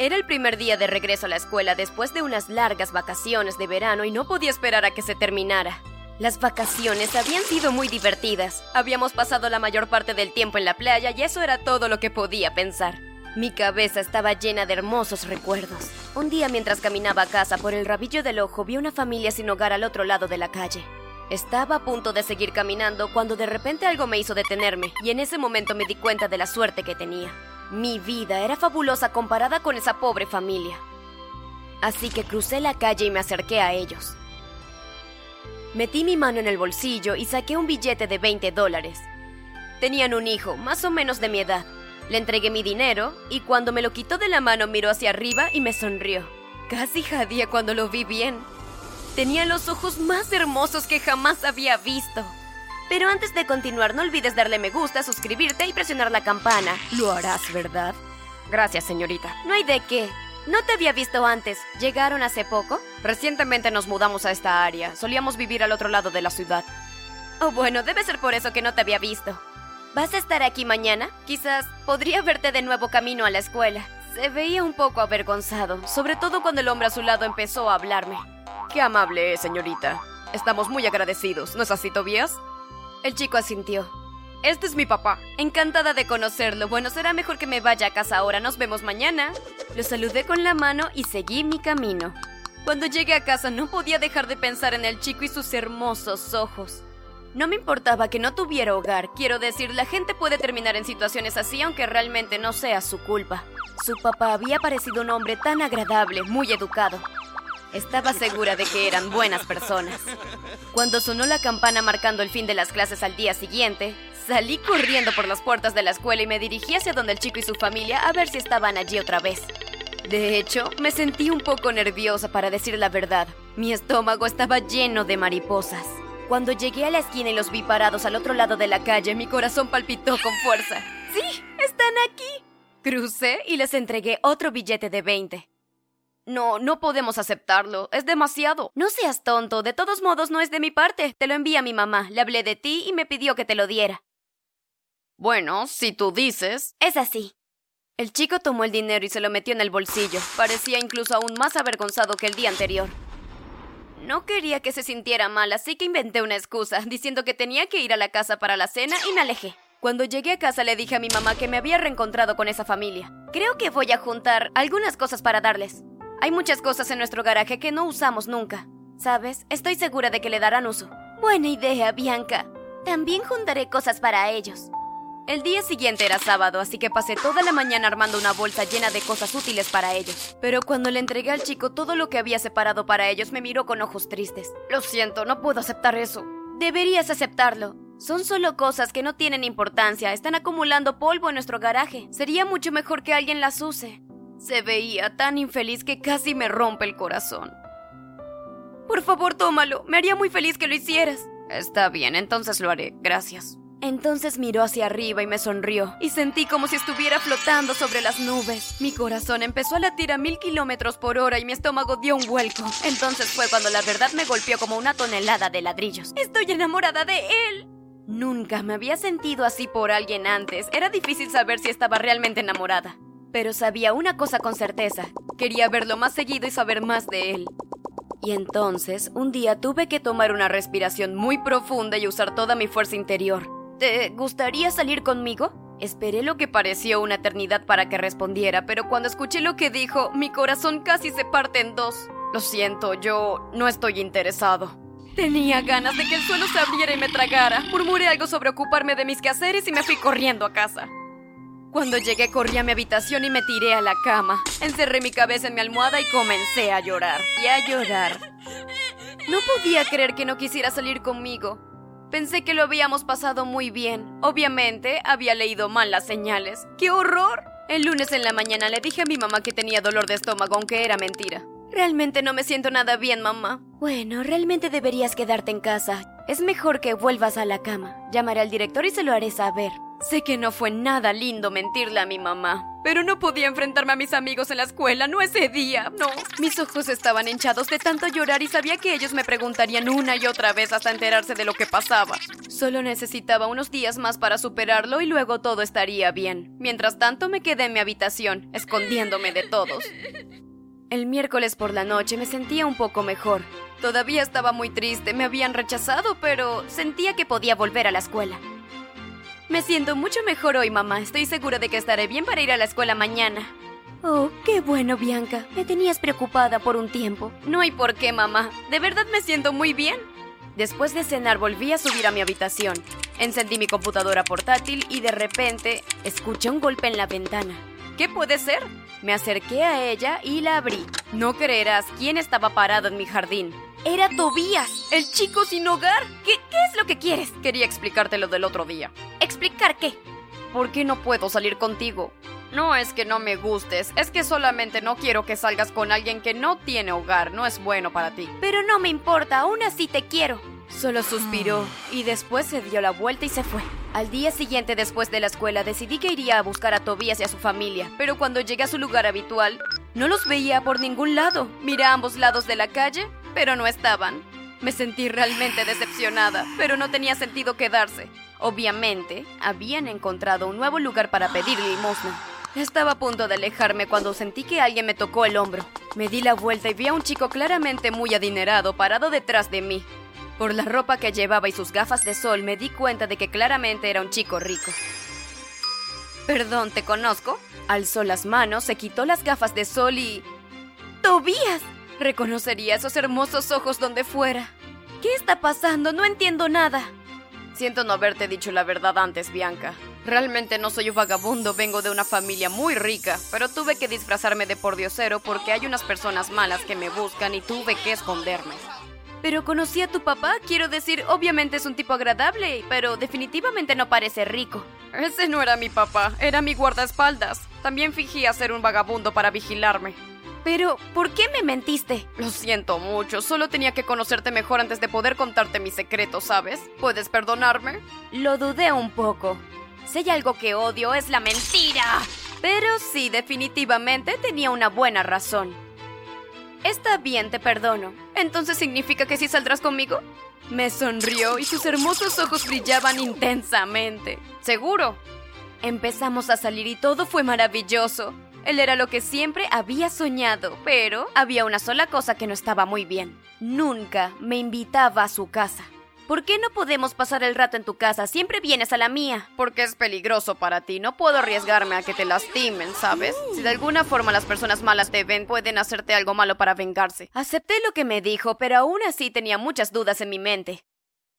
Era el primer día de regreso a la escuela después de unas largas vacaciones de verano y no podía esperar a que se terminara. Las vacaciones habían sido muy divertidas. Habíamos pasado la mayor parte del tiempo en la playa y eso era todo lo que podía pensar. Mi cabeza estaba llena de hermosos recuerdos. Un día mientras caminaba a casa por el rabillo del ojo vi una familia sin hogar al otro lado de la calle. Estaba a punto de seguir caminando cuando de repente algo me hizo detenerme y en ese momento me di cuenta de la suerte que tenía. Mi vida era fabulosa comparada con esa pobre familia. Así que crucé la calle y me acerqué a ellos. Metí mi mano en el bolsillo y saqué un billete de 20 dólares. Tenían un hijo, más o menos de mi edad. Le entregué mi dinero y cuando me lo quitó de la mano miró hacia arriba y me sonrió. Casi jadía cuando lo vi bien. Tenía los ojos más hermosos que jamás había visto. Pero antes de continuar, no olvides darle me gusta, suscribirte y presionar la campana. Lo harás, ¿verdad? Gracias, señorita. No hay de qué. No te había visto antes. ¿Llegaron hace poco? Recientemente nos mudamos a esta área. Solíamos vivir al otro lado de la ciudad. Oh, bueno, debe ser por eso que no te había visto. ¿Vas a estar aquí mañana? Quizás podría verte de nuevo camino a la escuela. Se veía un poco avergonzado, sobre todo cuando el hombre a su lado empezó a hablarme. Qué amable es, señorita. Estamos muy agradecidos, ¿no es así, Tobias? El chico asintió. Este es mi papá. Encantada de conocerlo. Bueno, será mejor que me vaya a casa ahora. Nos vemos mañana. Lo saludé con la mano y seguí mi camino. Cuando llegué a casa no podía dejar de pensar en el chico y sus hermosos ojos. No me importaba que no tuviera hogar. Quiero decir, la gente puede terminar en situaciones así aunque realmente no sea su culpa. Su papá había parecido un hombre tan agradable, muy educado. Estaba segura de que eran buenas personas. Cuando sonó la campana marcando el fin de las clases al día siguiente, salí corriendo por las puertas de la escuela y me dirigí hacia donde el chico y su familia a ver si estaban allí otra vez. De hecho, me sentí un poco nerviosa para decir la verdad. Mi estómago estaba lleno de mariposas. Cuando llegué a la esquina y los vi parados al otro lado de la calle, mi corazón palpitó con fuerza. ¡Sí! ¡Están aquí! Crucé y les entregué otro billete de 20. No, no podemos aceptarlo. Es demasiado. No seas tonto. De todos modos, no es de mi parte. Te lo envía mi mamá. Le hablé de ti y me pidió que te lo diera. Bueno, si tú dices. Es así. El chico tomó el dinero y se lo metió en el bolsillo. Parecía incluso aún más avergonzado que el día anterior. No quería que se sintiera mal, así que inventé una excusa, diciendo que tenía que ir a la casa para la cena y me alejé. Cuando llegué a casa le dije a mi mamá que me había reencontrado con esa familia. Creo que voy a juntar algunas cosas para darles. Hay muchas cosas en nuestro garaje que no usamos nunca. ¿Sabes? Estoy segura de que le darán uso. Buena idea, Bianca. También juntaré cosas para ellos. El día siguiente era sábado, así que pasé toda la mañana armando una bolsa llena de cosas útiles para ellos. Pero cuando le entregué al chico todo lo que había separado para ellos, me miró con ojos tristes. Lo siento, no puedo aceptar eso. Deberías aceptarlo. Son solo cosas que no tienen importancia, están acumulando polvo en nuestro garaje. Sería mucho mejor que alguien las use. Se veía tan infeliz que casi me rompe el corazón. Por favor, tómalo. Me haría muy feliz que lo hicieras. Está bien, entonces lo haré. Gracias. Entonces miró hacia arriba y me sonrió, y sentí como si estuviera flotando sobre las nubes. Mi corazón empezó a latir a mil kilómetros por hora y mi estómago dio un vuelco. Entonces fue cuando la verdad me golpeó como una tonelada de ladrillos. Estoy enamorada de él. Nunca me había sentido así por alguien antes. Era difícil saber si estaba realmente enamorada. Pero sabía una cosa con certeza. Quería verlo más seguido y saber más de él. Y entonces, un día tuve que tomar una respiración muy profunda y usar toda mi fuerza interior. ¿Te gustaría salir conmigo? Esperé lo que pareció una eternidad para que respondiera, pero cuando escuché lo que dijo, mi corazón casi se parte en dos. Lo siento, yo no estoy interesado. Tenía ganas de que el suelo se abriera y me tragara. Murmuré algo sobre ocuparme de mis quehaceres y me fui corriendo a casa. Cuando llegué corrí a mi habitación y me tiré a la cama. Encerré mi cabeza en mi almohada y comencé a llorar. Y a llorar. No podía creer que no quisiera salir conmigo. Pensé que lo habíamos pasado muy bien. Obviamente, había leído mal las señales. ¡Qué horror! El lunes en la mañana le dije a mi mamá que tenía dolor de estómago, aunque era mentira. Realmente no me siento nada bien, mamá. Bueno, realmente deberías quedarte en casa. Es mejor que vuelvas a la cama. Llamaré al director y se lo haré saber. Sé que no fue nada lindo mentirle a mi mamá, Pero no podía enfrentarme a mis amigos en la escuela, no ese día, no. Mis ojos estaban hinchados de tanto llorar y sabía que ellos me preguntarían una y otra vez hasta enterarse de lo que pasaba. Solo necesitaba unos días más para superarlo y luego todo estaría bien. Mientras tanto me quedé en mi habitación, escondiéndome de todos. El miércoles por la noche me sentía un poco mejor. Todavía estaba muy triste, me habían rechazado, pero sentía que podía volver a la escuela. Me siento mucho mejor hoy, mamá. Estoy segura de que estaré bien para ir a la escuela mañana. Oh, qué bueno, Bianca. Me tenías preocupada por un tiempo. No hay por qué, mamá. De verdad me siento muy bien. Después de cenar volví a subir a mi habitación. Encendí mi computadora portátil y de repente escuché un golpe en la ventana. ¿Qué puede ser? Me acerqué a ella y la abrí. No creerás quién estaba parado en mi jardín. Era Tobías, el chico sin hogar. ¿Qué, ¿Qué, es lo que quieres? Quería explicarte lo del otro día. ¿Explicar qué? ¿Por qué no puedo salir contigo? No es que no me gustes, es que solamente no quiero que salgas con alguien que no tiene hogar, no es bueno para ti. Pero no me importa, aún así te quiero. Solo suspiró y después se dio la vuelta y se fue. Al día siguiente después de la escuela decidí que iría a buscar a Tobías y a su familia, pero cuando llegué a su lugar habitual, no los veía por ningún lado. Miré a ambos lados de la calle, pero no estaban. Me sentí realmente decepcionada, pero no tenía sentido quedarse. Obviamente, habían encontrado un nuevo lugar para pedir limosna. Estaba a punto de alejarme cuando sentí que alguien me tocó el hombro. Me di la vuelta y vi a un chico claramente muy adinerado parado detrás de mí. Por la ropa que llevaba y sus gafas de sol me di cuenta de que claramente era un chico rico. Perdón, ¿te conozco? Alzó las manos, se quitó las gafas de sol y... ¡Tobías! Reconocería esos hermosos ojos donde fuera. ¿Qué está pasando? No entiendo nada. Siento no haberte dicho la verdad antes, Bianca. Realmente no soy un vagabundo, vengo de una familia muy rica, pero tuve que disfrazarme de pordiosero porque hay unas personas malas que me buscan y tuve que esconderme. Pero conocí a tu papá, quiero decir, obviamente es un tipo agradable, pero definitivamente no parece rico. Ese no era mi papá, era mi guardaespaldas. También fingía ser un vagabundo para vigilarme. Pero, ¿por qué me mentiste? Lo siento mucho, solo tenía que conocerte mejor antes de poder contarte mis secretos, ¿sabes? ¿Puedes perdonarme? Lo dudé un poco. Si hay algo que odio es la mentira. Pero sí, definitivamente tenía una buena razón. Está bien, te perdono. ¿Entonces significa que sí saldrás conmigo? Me sonrió y sus hermosos ojos brillaban intensamente. ¿Seguro? Empezamos a salir y todo fue maravilloso. Él era lo que siempre había soñado, pero había una sola cosa que no estaba muy bien. Nunca me invitaba a su casa. ¿Por qué no podemos pasar el rato en tu casa? Siempre vienes a la mía. Porque es peligroso para ti. No puedo arriesgarme a que te lastimen, ¿sabes? Si de alguna forma las personas malas te ven, pueden hacerte algo malo para vengarse. Acepté lo que me dijo, pero aún así tenía muchas dudas en mi mente.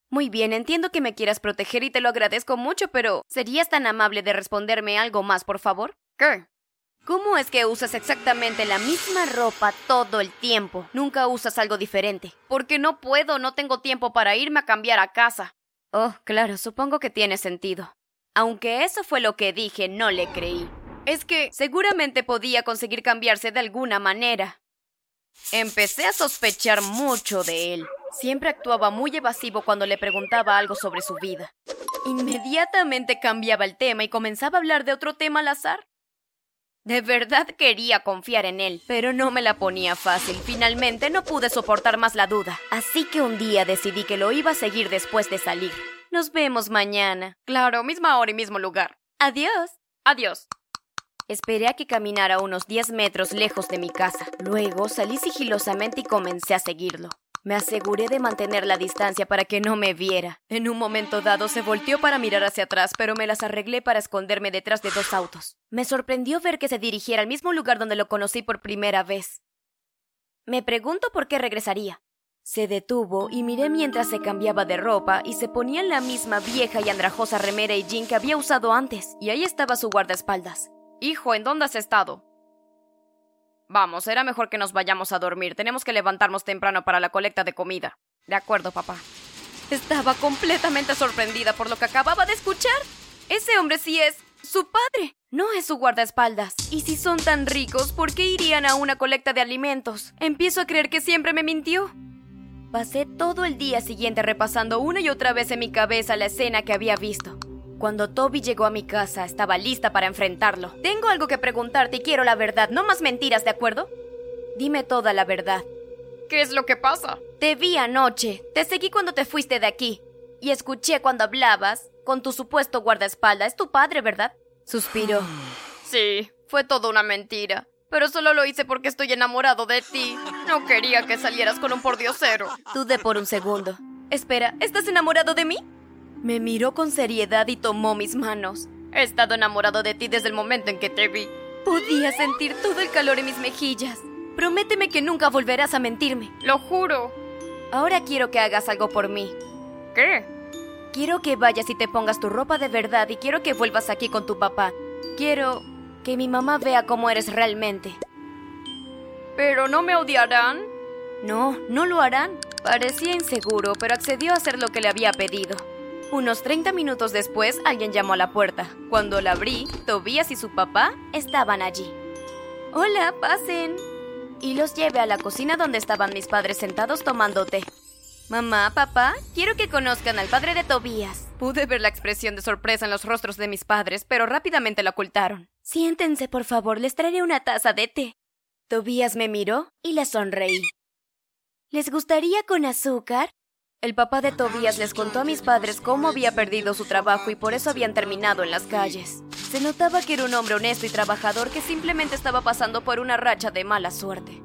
Muy bien, entiendo que me quieras proteger y te lo agradezco mucho, pero ¿serías tan amable de responderme algo más, por favor? ¿Qué? ¿Cómo es que usas exactamente la misma ropa todo el tiempo? Nunca usas algo diferente. Porque no puedo, no tengo tiempo para irme a cambiar a casa. Oh, claro, supongo que tiene sentido. Aunque eso fue lo que dije, no le creí. Es que seguramente podía conseguir cambiarse de alguna manera. Empecé a sospechar mucho de él. Siempre actuaba muy evasivo cuando le preguntaba algo sobre su vida. Inmediatamente cambiaba el tema y comenzaba a hablar de otro tema al azar. De verdad quería confiar en él, pero no me la ponía fácil. Finalmente no pude soportar más la duda. Así que un día decidí que lo iba a seguir después de salir. Nos vemos mañana. Claro, misma hora y mismo lugar. Adiós. Adiós. Esperé a que caminara unos 10 metros lejos de mi casa. Luego salí sigilosamente y comencé a seguirlo. Me aseguré de mantener la distancia para que no me viera. En un momento dado se volteó para mirar hacia atrás, pero me las arreglé para esconderme detrás de dos autos. Me sorprendió ver que se dirigiera al mismo lugar donde lo conocí por primera vez. Me pregunto por qué regresaría. Se detuvo y miré mientras se cambiaba de ropa y se ponía en la misma vieja y andrajosa remera y jean que había usado antes, y ahí estaba su guardaespaldas. Hijo, ¿en dónde has estado? Vamos, era mejor que nos vayamos a dormir. Tenemos que levantarnos temprano para la colecta de comida. De acuerdo, papá. Estaba completamente sorprendida por lo que acababa de escuchar. Ese hombre sí es su padre. No es su guardaespaldas. Y si son tan ricos, ¿por qué irían a una colecta de alimentos? Empiezo a creer que siempre me mintió. Pasé todo el día siguiente repasando una y otra vez en mi cabeza la escena que había visto. Cuando Toby llegó a mi casa, estaba lista para enfrentarlo. Tengo algo que preguntarte y quiero la verdad, no más mentiras, ¿de acuerdo? Dime toda la verdad. ¿Qué es lo que pasa? Te vi anoche, te seguí cuando te fuiste de aquí. Y escuché cuando hablabas con tu supuesto guardaespaldas. Es tu padre, ¿verdad? Suspiró. Sí, fue todo una mentira. Pero solo lo hice porque estoy enamorado de ti. No quería que salieras con un pordiosero. Dudé por un segundo. Espera, ¿estás enamorado de mí? Me miró con seriedad y tomó mis manos. He estado enamorado de ti desde el momento en que te vi. Podía sentir todo el calor en mis mejillas. Prométeme que nunca volverás a mentirme. Lo juro. Ahora quiero que hagas algo por mí. ¿Qué? Quiero que vayas y te pongas tu ropa de verdad y quiero que vuelvas aquí con tu papá. Quiero que mi mamá vea cómo eres realmente. ¿Pero no me odiarán? No, no lo harán. Parecía inseguro, pero accedió a hacer lo que le había pedido. Unos 30 minutos después, alguien llamó a la puerta. Cuando la abrí, Tobías y su papá estaban allí. Hola, pasen. Y los llevé a la cocina donde estaban mis padres sentados tomando té. Mamá, papá, quiero que conozcan al padre de Tobías. Pude ver la expresión de sorpresa en los rostros de mis padres, pero rápidamente la ocultaron. Siéntense, por favor, les traeré una taza de té. Tobías me miró y le sonreí. ¿Les gustaría con azúcar? El papá de Tobías les contó a mis padres cómo había perdido su trabajo y por eso habían terminado en las calles. Se notaba que era un hombre honesto y trabajador que simplemente estaba pasando por una racha de mala suerte.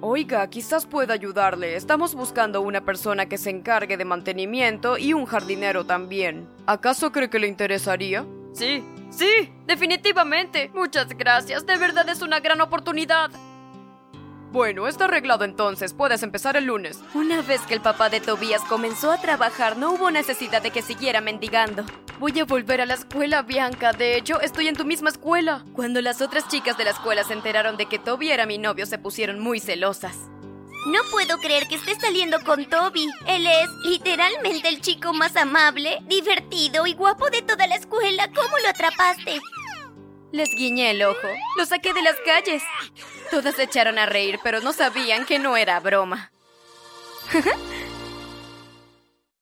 Oiga, quizás pueda ayudarle. Estamos buscando una persona que se encargue de mantenimiento y un jardinero también. ¿Acaso cree que le interesaría? Sí, sí, definitivamente. Muchas gracias. De verdad es una gran oportunidad. Bueno, está arreglado entonces. Puedes empezar el lunes. Una vez que el papá de Tobías comenzó a trabajar, no hubo necesidad de que siguiera mendigando. Voy a volver a la escuela, Bianca. De hecho, estoy en tu misma escuela. Cuando las otras chicas de la escuela se enteraron de que Toby era mi novio, se pusieron muy celosas. No puedo creer que estés saliendo con Toby. Él es literalmente el chico más amable, divertido y guapo de toda la escuela. ¿Cómo lo atrapaste? Les guiñé el ojo. Lo saqué de las calles. Todas se echaron a reír, pero no sabían que no era broma.